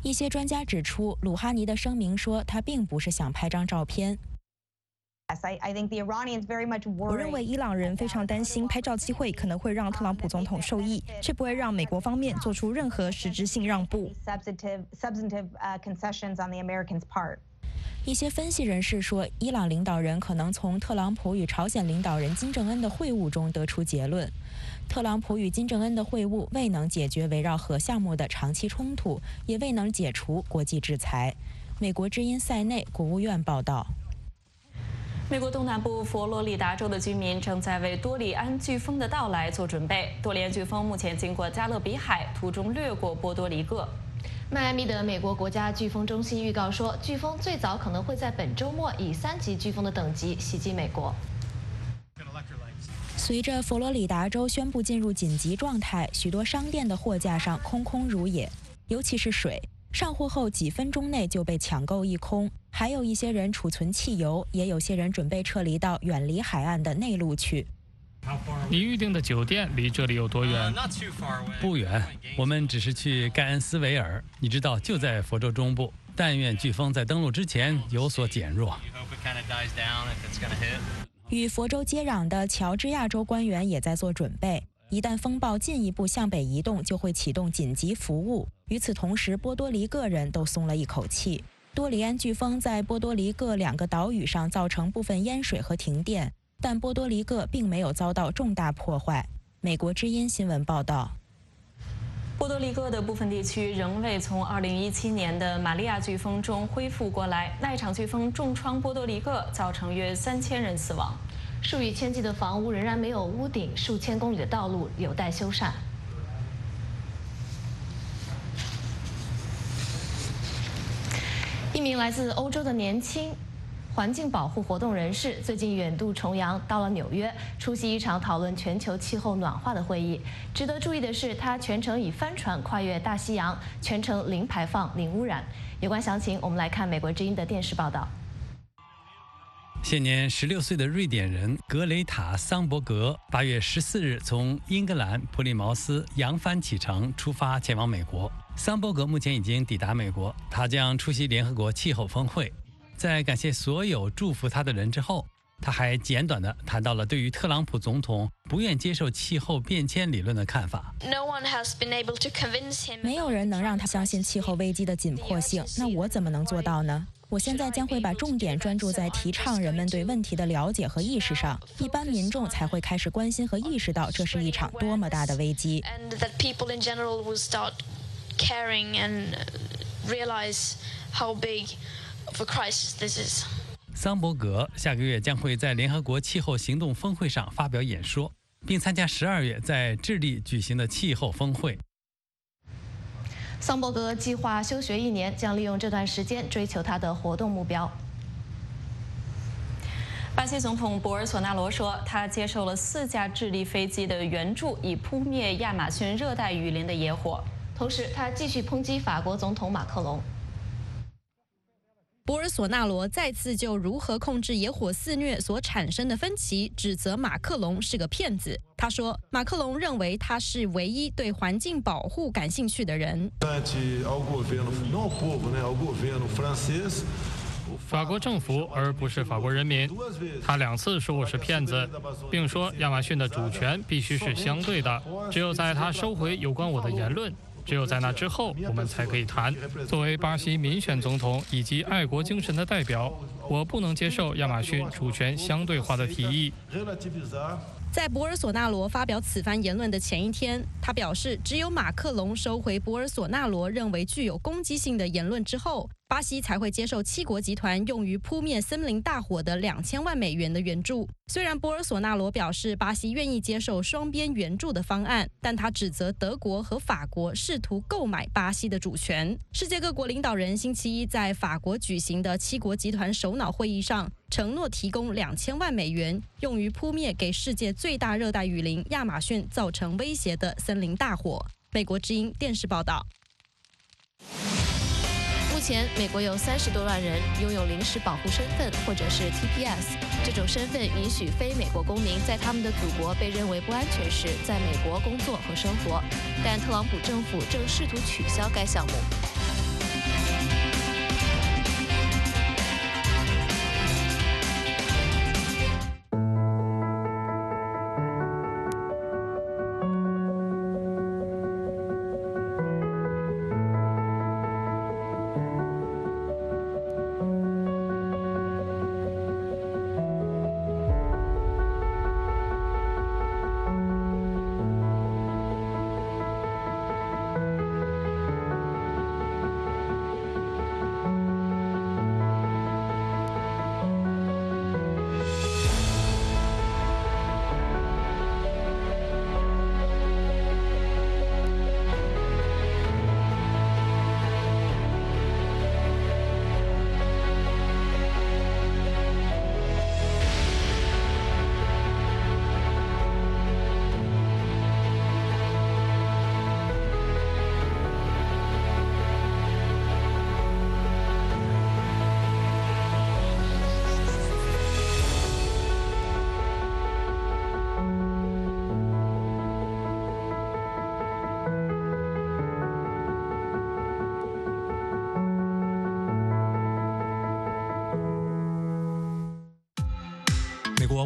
一些专家指出，鲁哈尼的声明说他并不是想拍张照片。我认为伊朗人非常担心拍照机会可能会让特朗普总统受益，却不会让美国方面做出任何实质性让步。一些分析人士说，伊朗领导人可能从特朗普与朝鲜领导人金正恩的会晤中得出结论：特朗普与金正恩的会晤未能解决围绕核项目的长期冲突，也未能解除国际制裁。美国之音塞内国务院报道。美国东南部佛罗里达州的居民正在为多里安飓风的到来做准备。多里安飓风目前经过加勒比海，途中掠过波多黎各。迈阿密的美国国家飓风中心预告说，飓风最早可能会在本周末以三级飓风的等级袭击美国。随着佛罗里达州宣布进入紧急状态，许多商店的货架上空空如也，尤其是水，上货后几分钟内就被抢购一空。还有一些人储存汽油，也有些人准备撤离到远离海岸的内陆去。你预定的酒店离这里有多远？不远，我们只是去盖恩斯维尔，你知道，就在佛州中部。但愿飓风在登陆之前有所减弱。与佛州接壤的乔治亚州官员也在做准备，一旦风暴进一步向北移动，就会启动紧急服务。与此同时，波多黎各人都松了一口气。多里安飓风在波多黎各两个岛屿上造成部分淹水和停电。但波多黎各并没有遭到重大破坏。美国之音新闻报道，波多黎各的部分地区仍未从2017年的玛利亚飓风中恢复过来。那一场飓风重创波多黎各，造成约3000人死亡，数以千计的房屋仍然没有屋顶，数千公里的道路有待修缮。一名来自欧洲的年轻。环境保护活动人士最近远渡重洋到了纽约，出席一场讨论全球气候暖化的会议。值得注意的是，他全程以帆船跨越大西洋，全程零排放、零污染。有关详情，我们来看美国之音的电视报道。现年十六岁的瑞典人格雷塔·桑伯格，八月十四日从英格兰普利茅斯扬帆启程，出发前往美国。桑伯格目前已经抵达美国，他将出席联合国气候峰会。在感谢所有祝福他的人之后，他还简短地谈到了对于特朗普总统不愿接受气候变迁理论的看法。没有人能让他相信气候危机的紧迫性，那我怎么能做到呢？我现在将会把重点专注在提倡人们对问题的了解和意识上，一般民众才会开始关心和意识到这是一场多么大的危机。桑伯格下个月将会在联合国气候行动峰会上发表演说，并参加十二月在智利举行的气候峰会。桑伯格计划休学一年，将利用这段时间追求他的活动目标。巴西总统博尔索纳罗说，他接受了四架智利飞机的援助，以扑灭亚马逊热带雨林的野火。同时，他继续抨击法国总统马克龙。博尔索纳罗再次就如何控制野火肆虐所产生的分歧，指责马克龙是个骗子。他说，马克龙认为他是唯一对环境保护感兴趣的人。法国政府，而不是法国人民。他两次说我是骗子，并说亚马逊的主权必须是相对的。只有在他收回有关我的言论。只有在那之后，我们才可以谈。作为巴西民选总统以及爱国精神的代表，我不能接受亚马逊主权相对化的提议。在博尔索纳罗发表此番言论的前一天，他表示，只有马克龙收回博尔索纳罗认为具有攻击性的言论之后。巴西才会接受七国集团用于扑灭森林大火的两千万美元的援助。虽然博尔索纳罗表示巴西愿意接受双边援助的方案，但他指责德国和法国试图购买巴西的主权。世界各国领导人星期一在法国举行的七国集团首脑会议上，承诺提供两千万美元用于扑灭给世界最大热带雨林亚马逊造成威胁的森林大火。美国之音电视报道。目前，美国有三十多万人拥有临时保护身份，或者是 TPS。这种身份允许非美国公民在他们的祖国被认为不安全时，在美国工作和生活。但特朗普政府正试图取消该项目。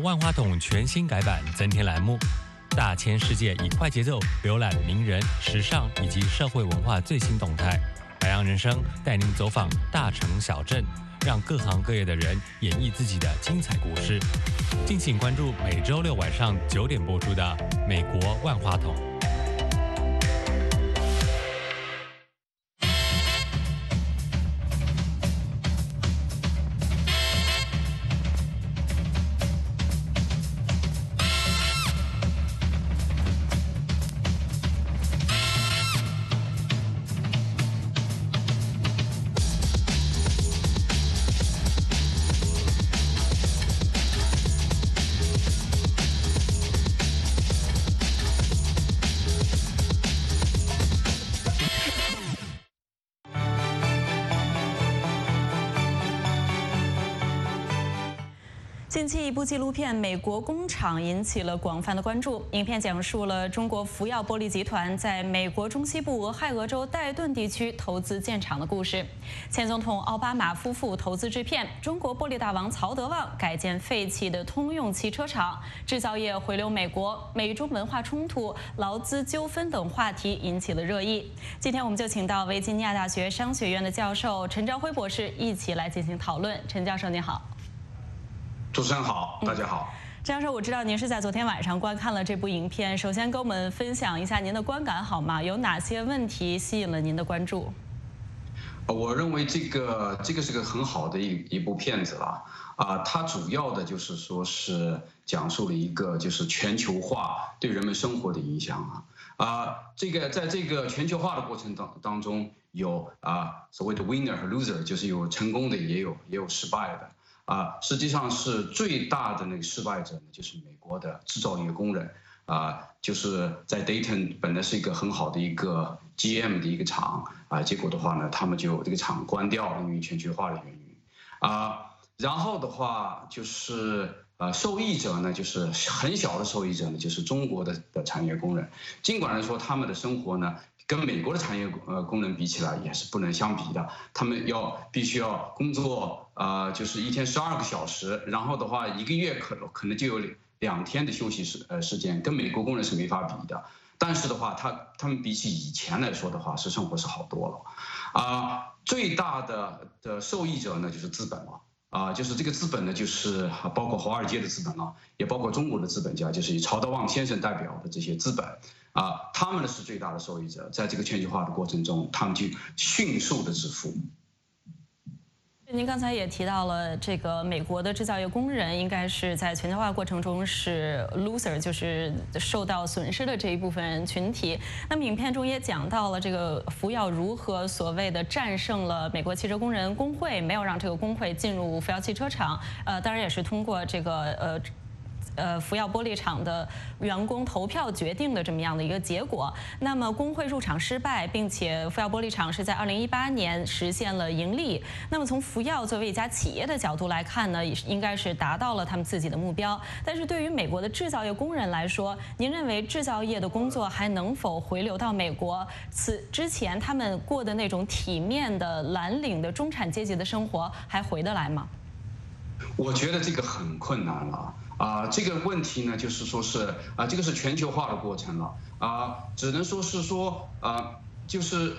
万花筒全新改版，增添栏目，大千世界以快节奏浏览名人、时尚以及社会文化最新动态。海洋人生带您走访大城小镇，让各行各业的人演绎自己的精彩故事。敬请关注每周六晚上九点播出的《美国万花筒》。近期一部纪录片《美国工厂》引起了广泛的关注。影片讲述了中国福耀玻璃集团在美国中西部俄亥俄州戴顿地区投资建厂的故事。前总统奥巴马夫妇投资制片，中国玻璃大王曹德旺改建废弃的通用汽车厂，制造业回流美国，美中文化冲突、劳资纠纷等话题引起了热议。今天我们就请到维吉尼亚大学商学院的教授陈朝辉博士一起来进行讨论。陈教授，你好。主持人好，大家好。张教授，我知道您是在昨天晚上观看了这部影片，首先跟我们分享一下您的观感好吗？有哪些问题吸引了您的关注？我认为这个这个是个很好的一一部片子了啊，它主要的就是说是讲述了一个就是全球化对人们生活的影响啊啊，这个在这个全球化的过程当当中有啊所谓的 winner 和 loser，就是有成功的也有也有失败的。啊，实际上是最大的那个失败者呢，就是美国的制造业工人啊，就是在 Dayton 本来是一个很好的一个 GM 的一个厂啊，结果的话呢，他们就这个厂关掉，因为全球化的原因啊。然后的话就是呃，受益者呢，就是很小的受益者呢，就是中国的的产业工人，尽管来说他们的生活呢。跟美国的产业呃工人比起来也是不能相比的，他们要必须要工作呃就是一天十二个小时，然后的话一个月可可能就有两天的休息时呃时间，跟美国工人是没法比的。但是的话，他他们比起以前来说的话，是生活是好多了。啊，最大的的受益者呢就是资本了。啊，就是这个资本呢，就是包括华尔街的资本啊，也包括中国的资本家，就是以曹德旺先生代表的这些资本。啊，他们呢是最大的受益者，在这个全球化的过程中，他们就迅速的致富。您刚才也提到了，这个美国的制造业工人应该是在全球化过程中是 loser，就是受到损失的这一部分群体。那么影片中也讲到了这个福耀如何所谓的战胜了美国汽车工人工会，没有让这个工会进入福耀汽车厂。呃，当然也是通过这个呃。呃，福耀玻璃厂的员工投票决定的这么样的一个结果。那么工会入场失败，并且福耀玻璃厂是在二零一八年实现了盈利。那么从福耀作为一家企业的角度来看呢，也是应该是达到了他们自己的目标。但是对于美国的制造业工人来说，您认为制造业的工作还能否回流到美国？此之前他们过的那种体面的蓝领的中产阶级的生活还回得来吗？我觉得这个很困难了。啊，啊这个问题呢，就是说是啊，这个是全球化的过程了啊，只能说是说啊，就是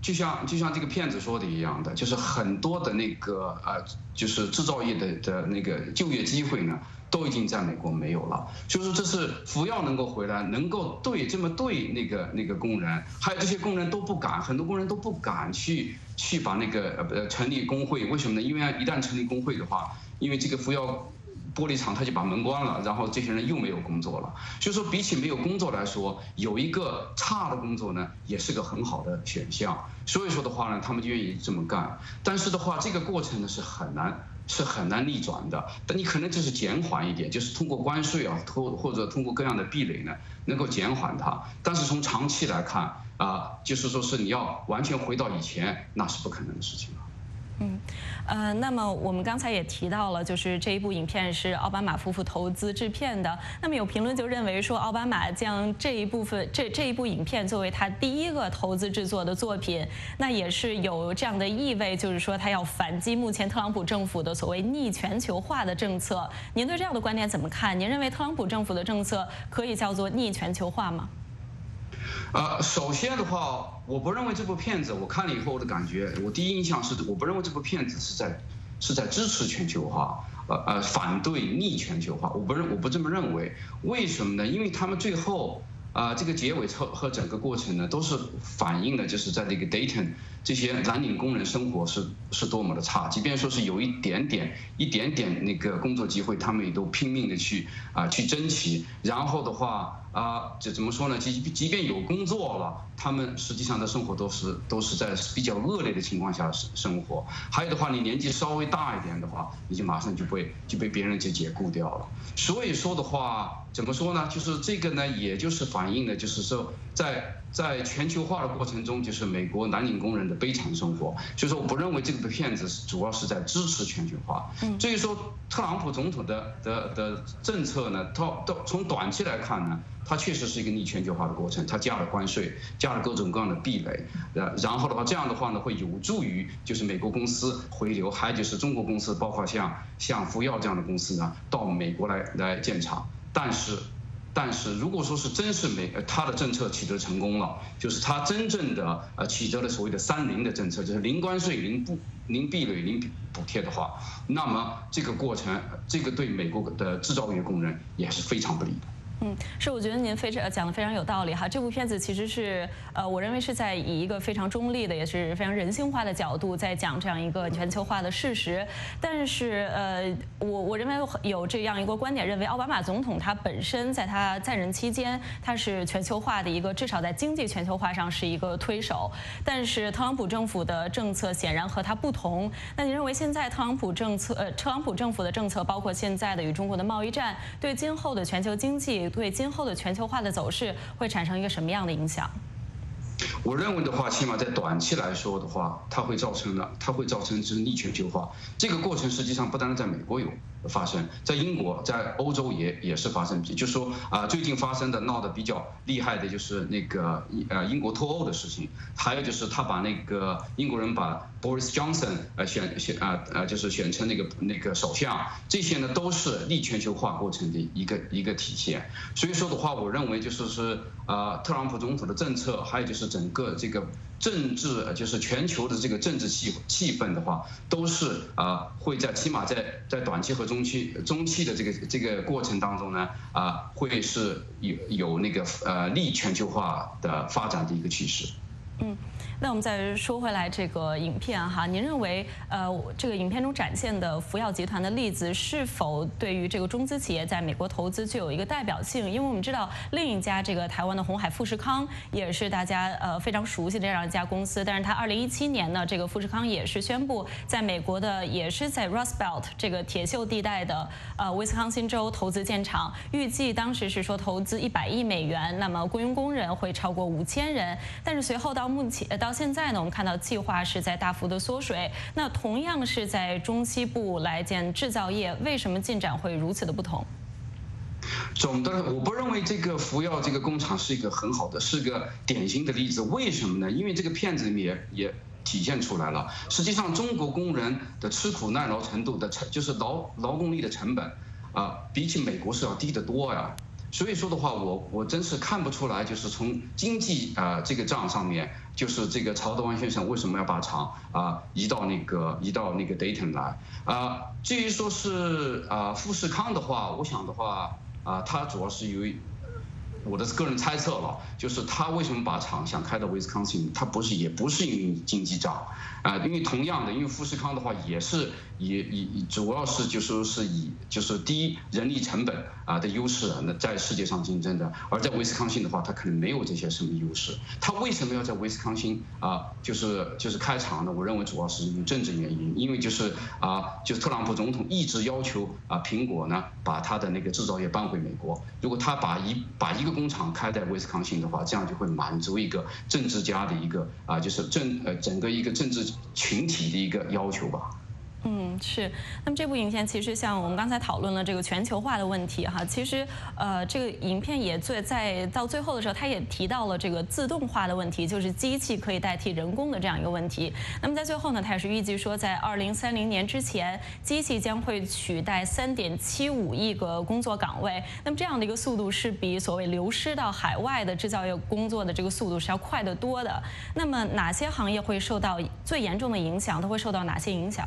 就像就像这个骗子说的一样的，就是很多的那个呃，就是制造业的的那个就业机会呢，都已经在美国没有了。就是这是福耀能够回来，能够对这么对那个那个工人，还有这些工人都不敢，很多工人都不敢去去把那个呃成立工会，为什么呢？因为一旦成立工会的话，因为这个福耀。玻璃厂他就把门关了，然后这些人又没有工作了。所以说，比起没有工作来说，有一个差的工作呢，也是个很好的选项。所以说的话呢，他们就愿意这么干。但是的话，这个过程呢是很难，是很难逆转的。但你可能就是减缓一点，就是通过关税啊，或或者通过各样的壁垒呢，能够减缓它。但是从长期来看啊，就是说是你要完全回到以前，那是不可能的事情。嗯，呃，那么我们刚才也提到了，就是这一部影片是奥巴马夫妇投资制片的。那么有评论就认为说，奥巴马将这一部分这这一部影片作为他第一个投资制作的作品，那也是有这样的意味，就是说他要反击目前特朗普政府的所谓逆全球化的政策。您对这样的观点怎么看？您认为特朗普政府的政策可以叫做逆全球化吗？呃，首先的话，我不认为这部片子我看了以后我的感觉，我第一印象是，我不认为这部片子是在是在支持全球化，呃呃，反对逆全球化，我不认我不这么认为。为什么呢？因为他们最后啊，这个结尾和和整个过程呢，都是反映了就是在那个 Dayton 这些蓝领工人生活是是多么的差，即便说是有一点点一点点那个工作机会，他们也都拼命的去啊去争取，然后的话。啊，这怎么说呢？即即便有工作了，他们实际上的生活都是都是在比较恶劣的情况下生生活。还有的话，你年纪稍微大一点的话，你就马上就被就被别人就解雇掉了。所以说的话，怎么说呢？就是这个呢，也就是反映了，就是说在在全球化的过程中，就是美国蓝领工人的悲惨生活。所以说，我不认为这个骗子是主要是在支持全球化。所以说，特朗普总统的的的政策呢，他到从短期来看呢。它确实是一个逆全球化的过程，它加了关税，加了各种各样的壁垒，呃，然后的话，这样的话呢，会有助于就是美国公司回流，还有就是中国公司，包括像像福耀这样的公司呢，到美国来来建厂。但是，但是如果说是真是美，他的政策取得成功了，就是他真正的呃取得了所谓的三零的政策，就是零关税、零不零壁垒、零补贴的话，那么这个过程，这个对美国的制造业工人也是非常不利的。嗯，是，我觉得您非常讲的非常有道理哈。这部片子其实是，呃，我认为是在以一个非常中立的，也是非常人性化的角度在讲这样一个全球化的事实。但是，呃，我我认为有这样一个观点，认为奥巴马总统他本身在他在任期间，他是全球化的一个，至少在经济全球化上是一个推手。但是特朗普政府的政策显然和他不同。那您认为现在特朗普政策，呃，特朗普政府的政策，包括现在的与中国的贸易战，对今后的全球经济？对今后的全球化的走势会产生一个什么样的影响？我认为的话，起码在短期来说的话，它会造成了，它会造成就是逆全球化。这个过程实际上不单单在美国有发生，在英国、在欧洲也也是发生。也就是说啊，最近发生的闹得比较厉害的就是那个呃英国脱欧的事情，还有就是他把那个英国人把 Boris Johnson 呃选选啊呃就是选成那个那个首相，这些呢都是逆全球化过程的一个一个体现。所以说的话，我认为就是是啊特朗普总统的政策，还有就是整个这个政治就是全球的这个政治气气氛的话，都是啊会在起码在在短期和中期中期的这个这个过程当中呢，啊，会是有有那个呃利全球化的发展的一个趋势。嗯。那我们再说回来这个影片哈，您认为呃这个影片中展现的福耀集团的例子是否对于这个中资企业在美国投资具有一个代表性？因为我们知道另一家这个台湾的红海富士康也是大家呃非常熟悉的这样一家公司，但是它二零一七年呢，这个富士康也是宣布在美国的也是在 Rust Belt 这个铁锈地带的呃威斯康星州投资建厂，预计当时是说投资一百亿美元，那么雇佣工人会超过五千人，但是随后到目前到现在呢，我们看到计划是在大幅的缩水。那同样是在中西部来建制造业，为什么进展会如此的不同？总的，我不认为这个福耀这个工厂是一个很好的，是个典型的例子。为什么呢？因为这个片子里面也体现出来了。实际上，中国工人的吃苦耐劳程度的成，就是劳劳动力的成本啊，比起美国是要低得多呀。所以说的话，我我真是看不出来，就是从经济啊这个账上面，就是这个曹德旺先生为什么要把厂啊移到那个移到那个 Dayton 来啊？至于说是啊富士康的话，我想的话啊，它主要是由于。我的个人猜测了，就是他为什么把厂想开到 Wisconsin，，他不是也不是因为经济账啊，因为同样的，因为富士康的话也是也以主要是就是说是以就是低人力成本啊的优势那在世界上竞争的，而在威斯康星的话，它可能没有这些什么优势。他为什么要在威斯康星啊？就是就是开厂呢？我认为主要是因为政治原因，因为就是啊，就是特朗普总统一直要求啊苹果呢把他的那个制造业搬回美国。如果他把一把一个工厂开在威斯康星的话，这样就会满足一个政治家的一个啊，就是政呃整个一个政治群体的一个要求吧。嗯，是。那么这部影片其实像我们刚才讨论了这个全球化的问题哈，其实呃这个影片也最在到最后的时候，它也提到了这个自动化的问题，就是机器可以代替人工的这样一个问题。那么在最后呢，它也是预计说在二零三零年之前，机器将会取代三点七五亿个工作岗位。那么这样的一个速度是比所谓流失到海外的制造业工作的这个速度是要快得多的。那么哪些行业会受到最严重的影响？都会受到哪些影响？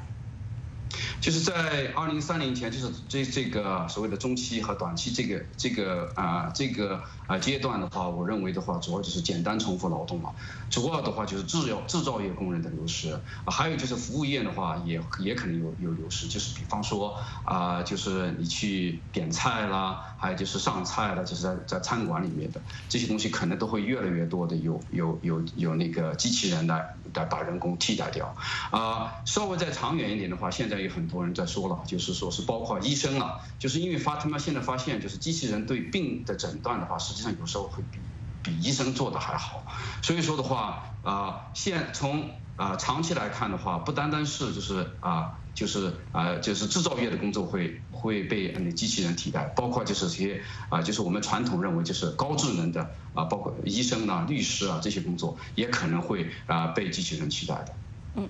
就是在二零三零前，就是这这个所谓的中期和短期这个这个啊这个啊阶段的话，我认为的话，主要就是简单重复劳动嘛。主要的话就是制药制造业工人的流失，还有就是服务业的话，也也可能有有流失。就是比方说啊，就是你去点菜啦。还有就是上菜的，就是在在餐馆里面的这些东西，可能都会越来越多的有有有有那个机器人来来把人工替代掉。啊，稍微再长远一点的话，现在有很多人在说了，就是说是包括医生啊，就是因为发他们现在发现，就是机器人对病的诊断的话，实际上有时候会比比医生做的还好。所以说的话，啊，现从啊长期来看的话，不单单是就是啊。就是啊，就是制造业的工作会会被机器人替代，包括就是些啊，就是我们传统认为就是高智能的啊，包括医生啊、律师啊这些工作，也可能会啊被机器人取代的。嗯，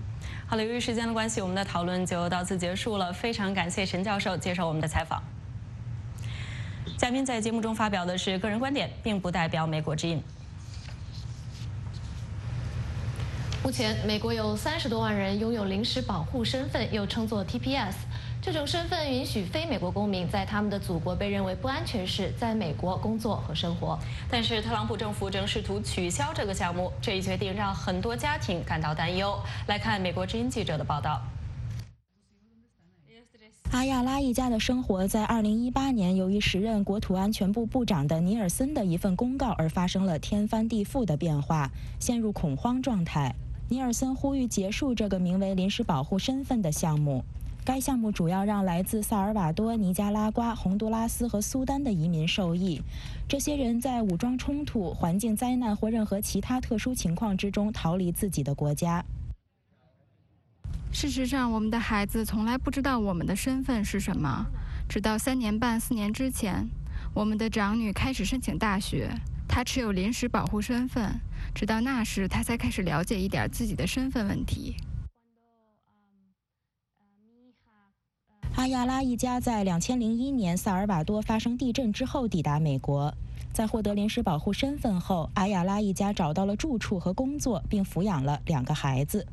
好了，由于时间的关系，我们的讨论就到此结束了。非常感谢陈教授接受我们的采访。嘉宾在节目中发表的是个人观点，并不代表美国之音。目前，美国有三十多万人拥有临时保护身份，又称作 TPS。这种身份允许非美国公民在他们的祖国被认为不安全时，在美国工作和生活。但是，特朗普政府正试图取消这个项目，这一决定让很多家庭感到担忧。来看美国之音记者的报道：阿亚拉一家的生活在2018年，由于时任国土安全部部长的尼尔森的一份公告而发生了天翻地覆的变化，陷入恐慌状态。尼尔森呼吁结束这个名为“临时保护身份”的项目。该项目主要让来自萨尔瓦多、尼加拉瓜、洪都拉斯和苏丹的移民受益。这些人在武装冲突、环境灾难或任何其他特殊情况之中逃离自己的国家。事实上，我们的孩子从来不知道我们的身份是什么，直到三年半、四年之前，我们的长女开始申请大学，她持有临时保护身份。直到那时，他才开始了解一点自己的身份问题。阿亚拉一家在2001年萨尔瓦多发生地震之后抵达美国，在获得临时保护身份后，阿亚拉一家找到了住处和工作，并抚养了两个孩子。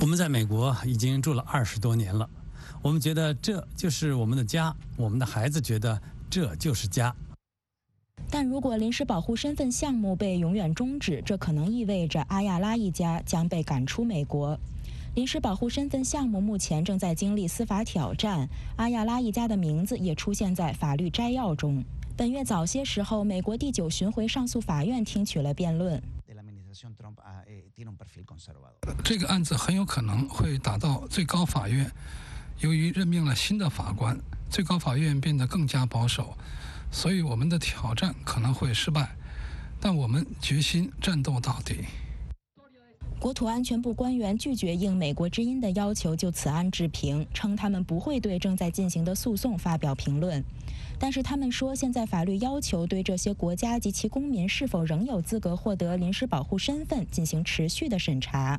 我们在美国已经住了二十多年了，我们觉得这就是我们的家，我们的孩子觉得。这就是家。但如果临时保护身份项目被永远终止，这可能意味着阿亚拉一家将被赶出美国。临时保护身份项目目前正在经历司法挑战，阿亚拉一家的名字也出现在法律摘要中。本月早些时候，美国第九巡回上诉法院听取了辩论。这个案子很有可能会打到最高法院，由于任命了新的法官。最高法院变得更加保守，所以我们的挑战可能会失败，但我们决心战斗到底。国土安全部官员拒绝应美国之音的要求就此案置评，称他们不会对正在进行的诉讼发表评论。但是他们说，现在法律要求对这些国家及其公民是否仍有资格获得临时保护身份进行持续的审查，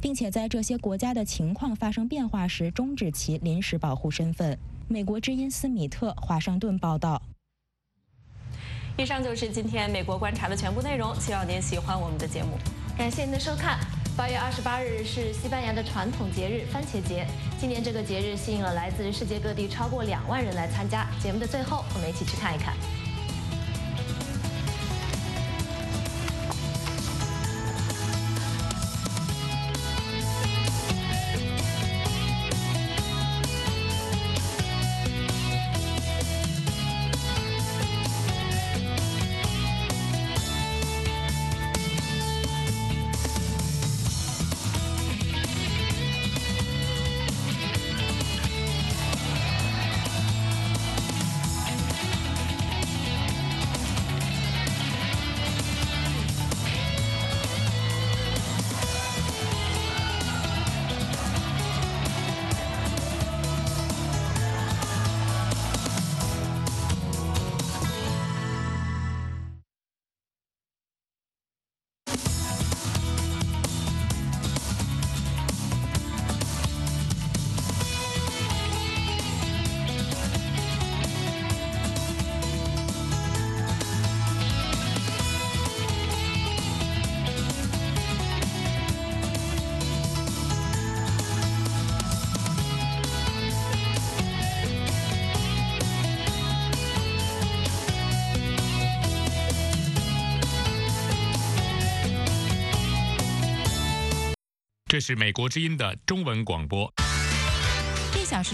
并且在这些国家的情况发生变化时终止其临时保护身份。美国之音斯米特华盛顿报道。以上就是今天美国观察的全部内容，希望您喜欢我们的节目。感谢您的收看。八月二十八日是西班牙的传统节日番茄节，今年这个节日吸引了来自世界各地超过两万人来参加。节目的最后，我们一起去看一看。是美国之音的中文广播。一小时的。